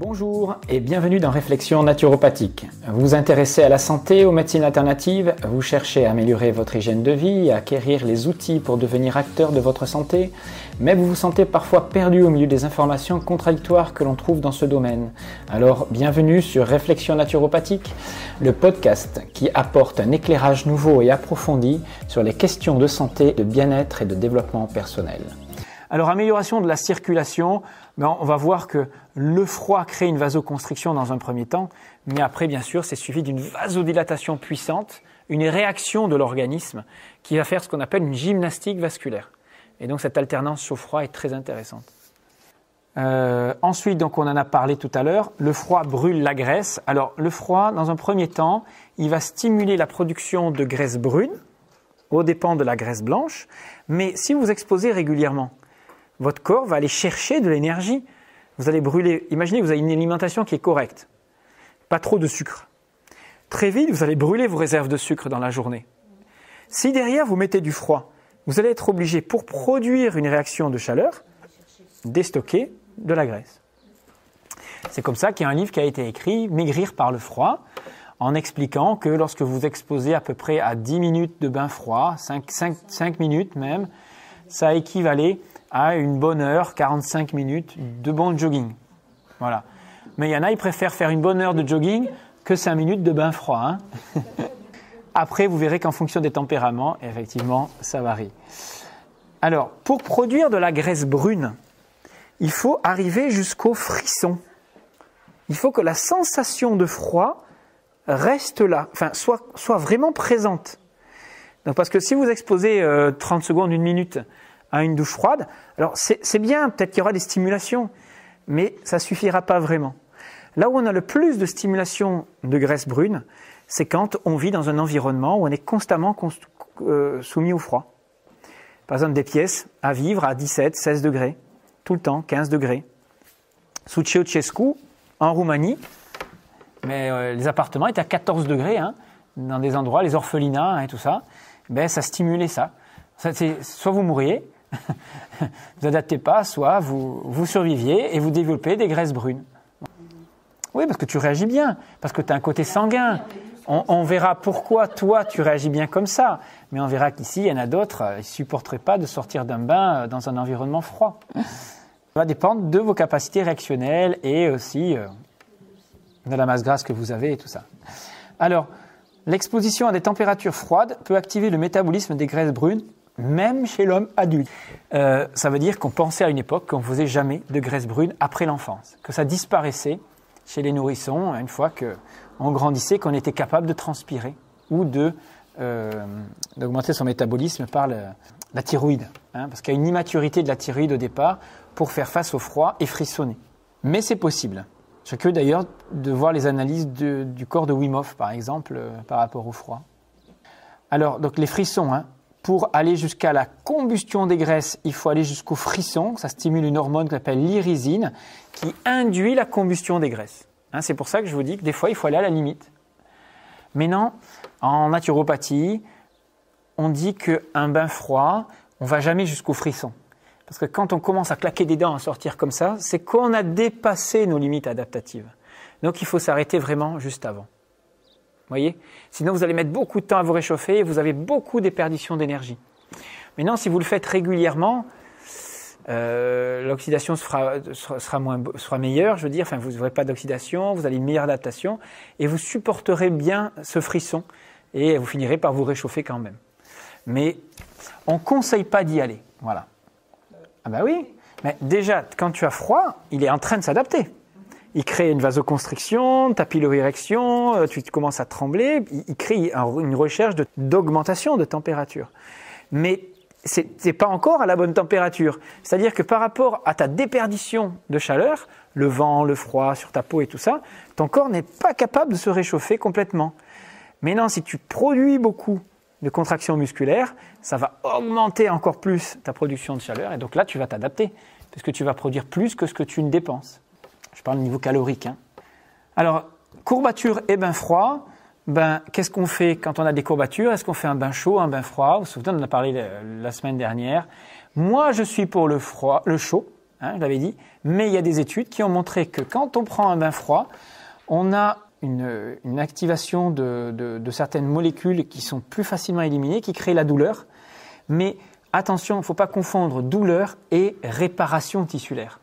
Bonjour et bienvenue dans Réflexion naturopathique. Vous vous intéressez à la santé, aux médecines alternatives, vous cherchez à améliorer votre hygiène de vie, à acquérir les outils pour devenir acteur de votre santé, mais vous vous sentez parfois perdu au milieu des informations contradictoires que l'on trouve dans ce domaine. Alors bienvenue sur Réflexion naturopathique, le podcast qui apporte un éclairage nouveau et approfondi sur les questions de santé, de bien-être et de développement personnel. Alors amélioration de la circulation, ben, on va voir que le froid crée une vasoconstriction dans un premier temps, mais après bien sûr c'est suivi d'une vasodilatation puissante, une réaction de l'organisme qui va faire ce qu'on appelle une gymnastique vasculaire. Et donc cette alternance chaud-froid est très intéressante. Euh, ensuite, donc on en a parlé tout à l'heure, le froid brûle la graisse. Alors le froid, dans un premier temps, il va stimuler la production de graisse brune aux dépens de la graisse blanche, mais si vous exposez régulièrement, votre corps va aller chercher de l'énergie. Vous allez brûler. Imaginez vous avez une alimentation qui est correcte. Pas trop de sucre. Très vite, vous allez brûler vos réserves de sucre dans la journée. Si derrière vous mettez du froid, vous allez être obligé, pour produire une réaction de chaleur, déstocker de la graisse. C'est comme ça qu'il y a un livre qui a été écrit, Maigrir par le froid, en expliquant que lorsque vous exposez à peu près à 10 minutes de bain froid, 5, 5 minutes même, ça équivalait à une bonne heure, 45 minutes de bon jogging. Voilà. Mais il y en a, ils préfèrent faire une bonne heure de jogging que 5 minutes de bain froid. Hein. Après, vous verrez qu'en fonction des tempéraments, effectivement, ça varie. Alors, pour produire de la graisse brune, il faut arriver jusqu'au frisson. Il faut que la sensation de froid reste là, enfin, soit, soit vraiment présente. Donc, parce que si vous exposez 30 euh, secondes, une minute à une douche froide. Alors c'est bien, peut-être qu'il y aura des stimulations, mais ça suffira pas vraiment. Là où on a le plus de stimulation de graisse brune, c'est quand on vit dans un environnement où on est constamment euh, soumis au froid. Par exemple, des pièces à vivre à 17, 16 degrés, tout le temps, 15 degrés. Sous Ceausescu, en Roumanie, mais euh, les appartements étaient à 14 degrés, hein, dans des endroits, les orphelinats hein, et tout ça. Ben, ça stimulait ça. ça soit vous mouriez, vous adaptez pas, soit vous, vous surviviez et vous développez des graisses brunes. Oui, parce que tu réagis bien, parce que tu as un côté sanguin. On, verra pourquoi toi tu réagis bien comme ça, mais on verra qu'ici, il y en a d'autres, ils ne supporteraient pas de sortir d'un bain euh, dans un environnement froid. Ça va dépendre de vos capacités réactionnelles et aussi euh, de la masse grasse que vous avez et tout ça. Alors, l'exposition à des températures froides peut activer le métabolisme des graisses brunes même chez l'homme adulte. Euh, ça veut dire qu'on pensait à une époque qu'on ne faisait jamais de graisse brune après l'enfance, que ça disparaissait chez les nourrissons une fois qu'on grandissait, qu'on était capable de transpirer ou euh, d'augmenter son métabolisme par la thyroïde, hein, parce qu'il y a une immaturité de la thyroïde au départ pour faire face au froid et frissonner. Mais c'est possible. Je suis d'ailleurs de voir les analyses du corps de Wim par exemple, euh, par rapport au froid. Alors, donc les frissons, hein, pour aller jusqu'à la combustion des graisses, il faut aller jusqu'au frisson. Ça stimule une hormone qu'on appelle l'irisine qui induit la combustion des graisses. Hein, c'est pour ça que je vous dis que des fois, il faut aller à la limite. Mais non, en naturopathie, on dit qu'un bain froid, on va jamais jusqu'au frisson. Parce que quand on commence à claquer des dents, à sortir comme ça, c'est qu'on a dépassé nos limites adaptatives. Donc il faut s'arrêter vraiment juste avant voyez Sinon, vous allez mettre beaucoup de temps à vous réchauffer et vous avez beaucoup déperditions d'énergie. Maintenant, si vous le faites régulièrement, euh, l'oxydation sera, sera meilleure, je veux dire, enfin, vous n'aurez pas d'oxydation, vous avez une meilleure adaptation et vous supporterez bien ce frisson et vous finirez par vous réchauffer quand même. Mais on ne conseille pas d'y aller. Voilà. Ah ben oui, mais déjà, quand tu as froid, il est en train de s'adapter il crée une vasoconstriction, ta piloérection, euh, tu commences à trembler, il crée une recherche d'augmentation de, température. Mais ce n'est pas encore à la bonne température. C'est-à-dire que par rapport à ta déperdition de chaleur, le vent, le froid sur ta peau et tout ça, ton corps n'est pas capable de se réchauffer complètement. Maintenant, si tu produis beaucoup de contractions musculaires, ça va augmenter encore plus ta production de chaleur et donc là, tu vas t'adapter puisque tu vas produire plus que ce que tu ne dépenses. Je parle au niveau calorique. Hein. Alors, courbature et bain froid, ben, qu'est-ce qu'on fait quand on a des courbatures? Est-ce qu'on fait un bain chaud, un bain froid? Vous vous souvenez, on en a parlé la semaine dernière. Moi, je suis pour le froid, le chaud, hein, je l'avais dit, mais il y a des études qui ont montré que quand on prend un bain froid, on a une, activation de, certaines molécules qui sont plus facilement éliminées, qui créent la douleur. Mais attention, il ne faut pas confondre douleur et réparation tissulaire.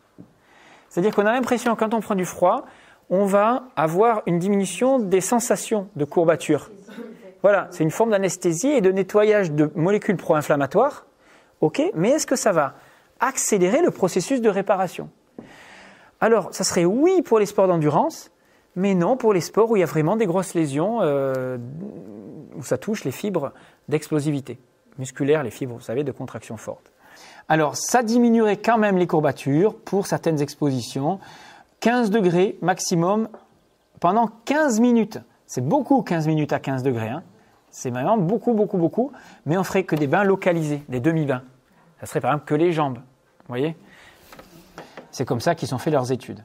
C'est-à-dire qu'on a l'impression, quand on prend du froid, on va avoir une diminution des sensations de courbature. Voilà, c'est une forme d'anesthésie et de nettoyage de molécules pro-inflammatoires. OK, mais est-ce que ça va accélérer le processus de réparation? Alors, ça serait oui pour les sports d'endurance, mais non pour les sports où il y a vraiment des grosses lésions, euh, où ça touche les fibres d'explosivité musculaire, les fibres, vous savez, de contraction forte. Alors, ça diminuerait quand même les courbatures pour certaines expositions. 15 degrés maximum pendant 15 minutes. C'est beaucoup 15 minutes à 15 degrés. Hein. C'est vraiment beaucoup, beaucoup, beaucoup. Mais on ferait que des bains localisés, des demi-bains. Ça serait par exemple que les jambes. Vous voyez C'est comme ça qu'ils ont fait leurs études.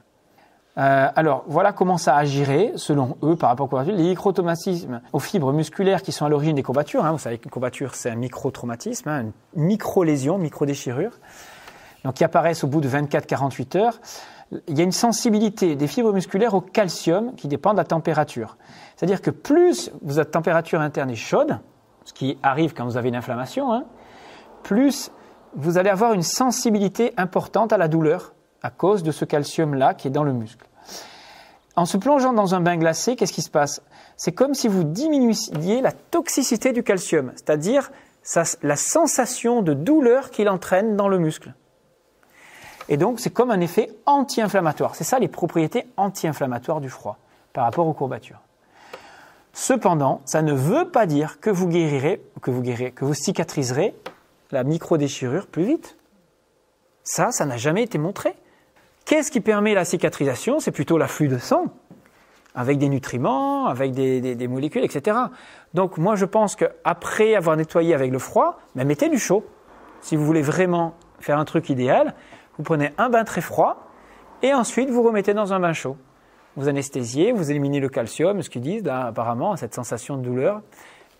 Euh, alors, voilà comment ça agirait, selon eux, par rapport aux courbatures. Les microtraumatismes aux fibres musculaires qui sont à l'origine des courbatures. Hein, vous savez qu'une courbature, c'est un microtraumatisme, hein, une micro-lésion, micro-déchirure. Donc, qui apparaissent au bout de 24-48 heures. Il y a une sensibilité des fibres musculaires au calcium qui dépend de la température. C'est-à-dire que plus votre température interne est chaude, ce qui arrive quand vous avez une inflammation, hein, plus vous allez avoir une sensibilité importante à la douleur à cause de ce calcium-là qui est dans le muscle. En se plongeant dans un bain glacé, qu'est-ce qui se passe? C'est comme si vous diminuiez la toxicité du calcium, c'est-à-dire la sensation de douleur qu'il entraîne dans le muscle. Et donc, c'est comme un effet anti-inflammatoire. C'est ça les propriétés anti-inflammatoires du froid par rapport aux courbatures. Cependant, ça ne veut pas dire que vous guérirez, que vous que vous cicatriserez la micro-déchirure plus vite. Ça, ça n'a jamais été montré. Qu'est-ce qui permet la cicatrisation? C'est plutôt l'afflux de sang, avec des nutriments, avec des, molécules, etc. Donc moi je pense qu'après avoir nettoyé avec le froid, ben, mettez du chaud. Si vous voulez vraiment faire un truc idéal, vous prenez un bain très froid et ensuite vous remettez dans un bain chaud. Vous anesthésiez, vous éliminez le calcium, ce qu'ils disent apparemment, cette sensation de douleur,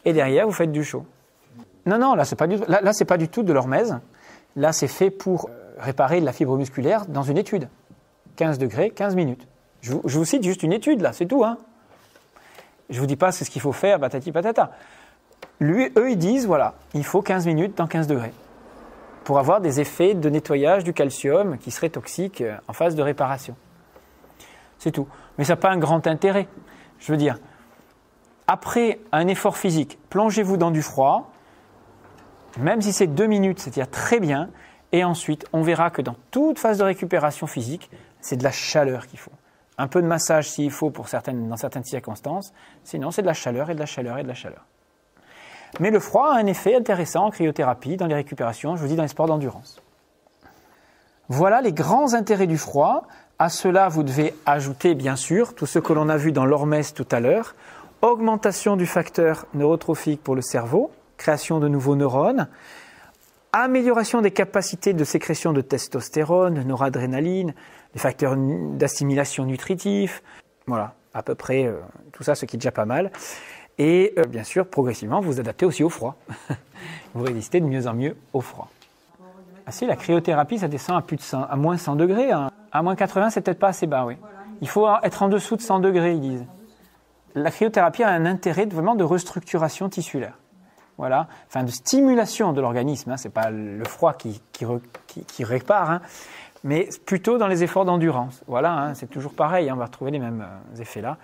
et derrière vous faites du chaud. Non, non, là c'est pas du, là, là pas du tout de l'hormèse. Là c'est fait pour réparer la fibre musculaire dans une étude. 15 degrés, 15 minutes. Je vous, cite juste une étude, là, c'est tout. Hein. Je ne vous dis pas c'est ce qu'il faut faire, patati patata. Lui, eux, ils disent, voilà, il faut 15 minutes dans 15 degrés pour avoir des effets de nettoyage du calcium qui seraient toxiques euh, en phase de réparation. C'est tout. Mais ça n'a pas un grand intérêt. Je veux dire, après un effort physique, plongez-vous dans du froid, même si c'est deux minutes, c'est-à-dire très bien, et ensuite, on verra que dans toute phase de récupération physique, c'est de la chaleur qu'il faut. Un peu de massage s'il faut dans certaines circonstances, sinon c'est de la chaleur et de la chaleur et de la chaleur. Mais le froid a un effet intéressant en cryothérapie, dans les récupérations, je vous dis dans les sports d'endurance. Voilà les grands intérêts du froid. À cela, vous devez ajouter, bien sûr, tout ce que l'on a vu dans l'hormèse tout à l'heure, augmentation du facteur neurotrophique pour le cerveau, création de nouveaux neurones, amélioration des capacités de sécrétion de testostérone, de noradrénaline, des facteurs d'assimilation nutritif, voilà, à peu près euh, tout ça, ce qui est déjà pas mal. Et euh, bien sûr, progressivement, vous vous adaptez aussi au froid. vous résistez de mieux en mieux au froid. Ah si, la cryothérapie, ça descend à plus de 100, à moins 100 degrés. Hein. À moins 80, c'est peut-être pas assez bas, oui. Il faut être en dessous de 100 degrés, ils disent. La cryothérapie a un intérêt vraiment de restructuration tissulaire voilà, enfin de stimulation de l'organisme. Hein, c'est pas le froid qui, qui, répare, hein, mais plutôt dans les efforts d'endurance. Voilà, hein, c'est toujours pareil, on va retrouver les mêmes euh, effets là.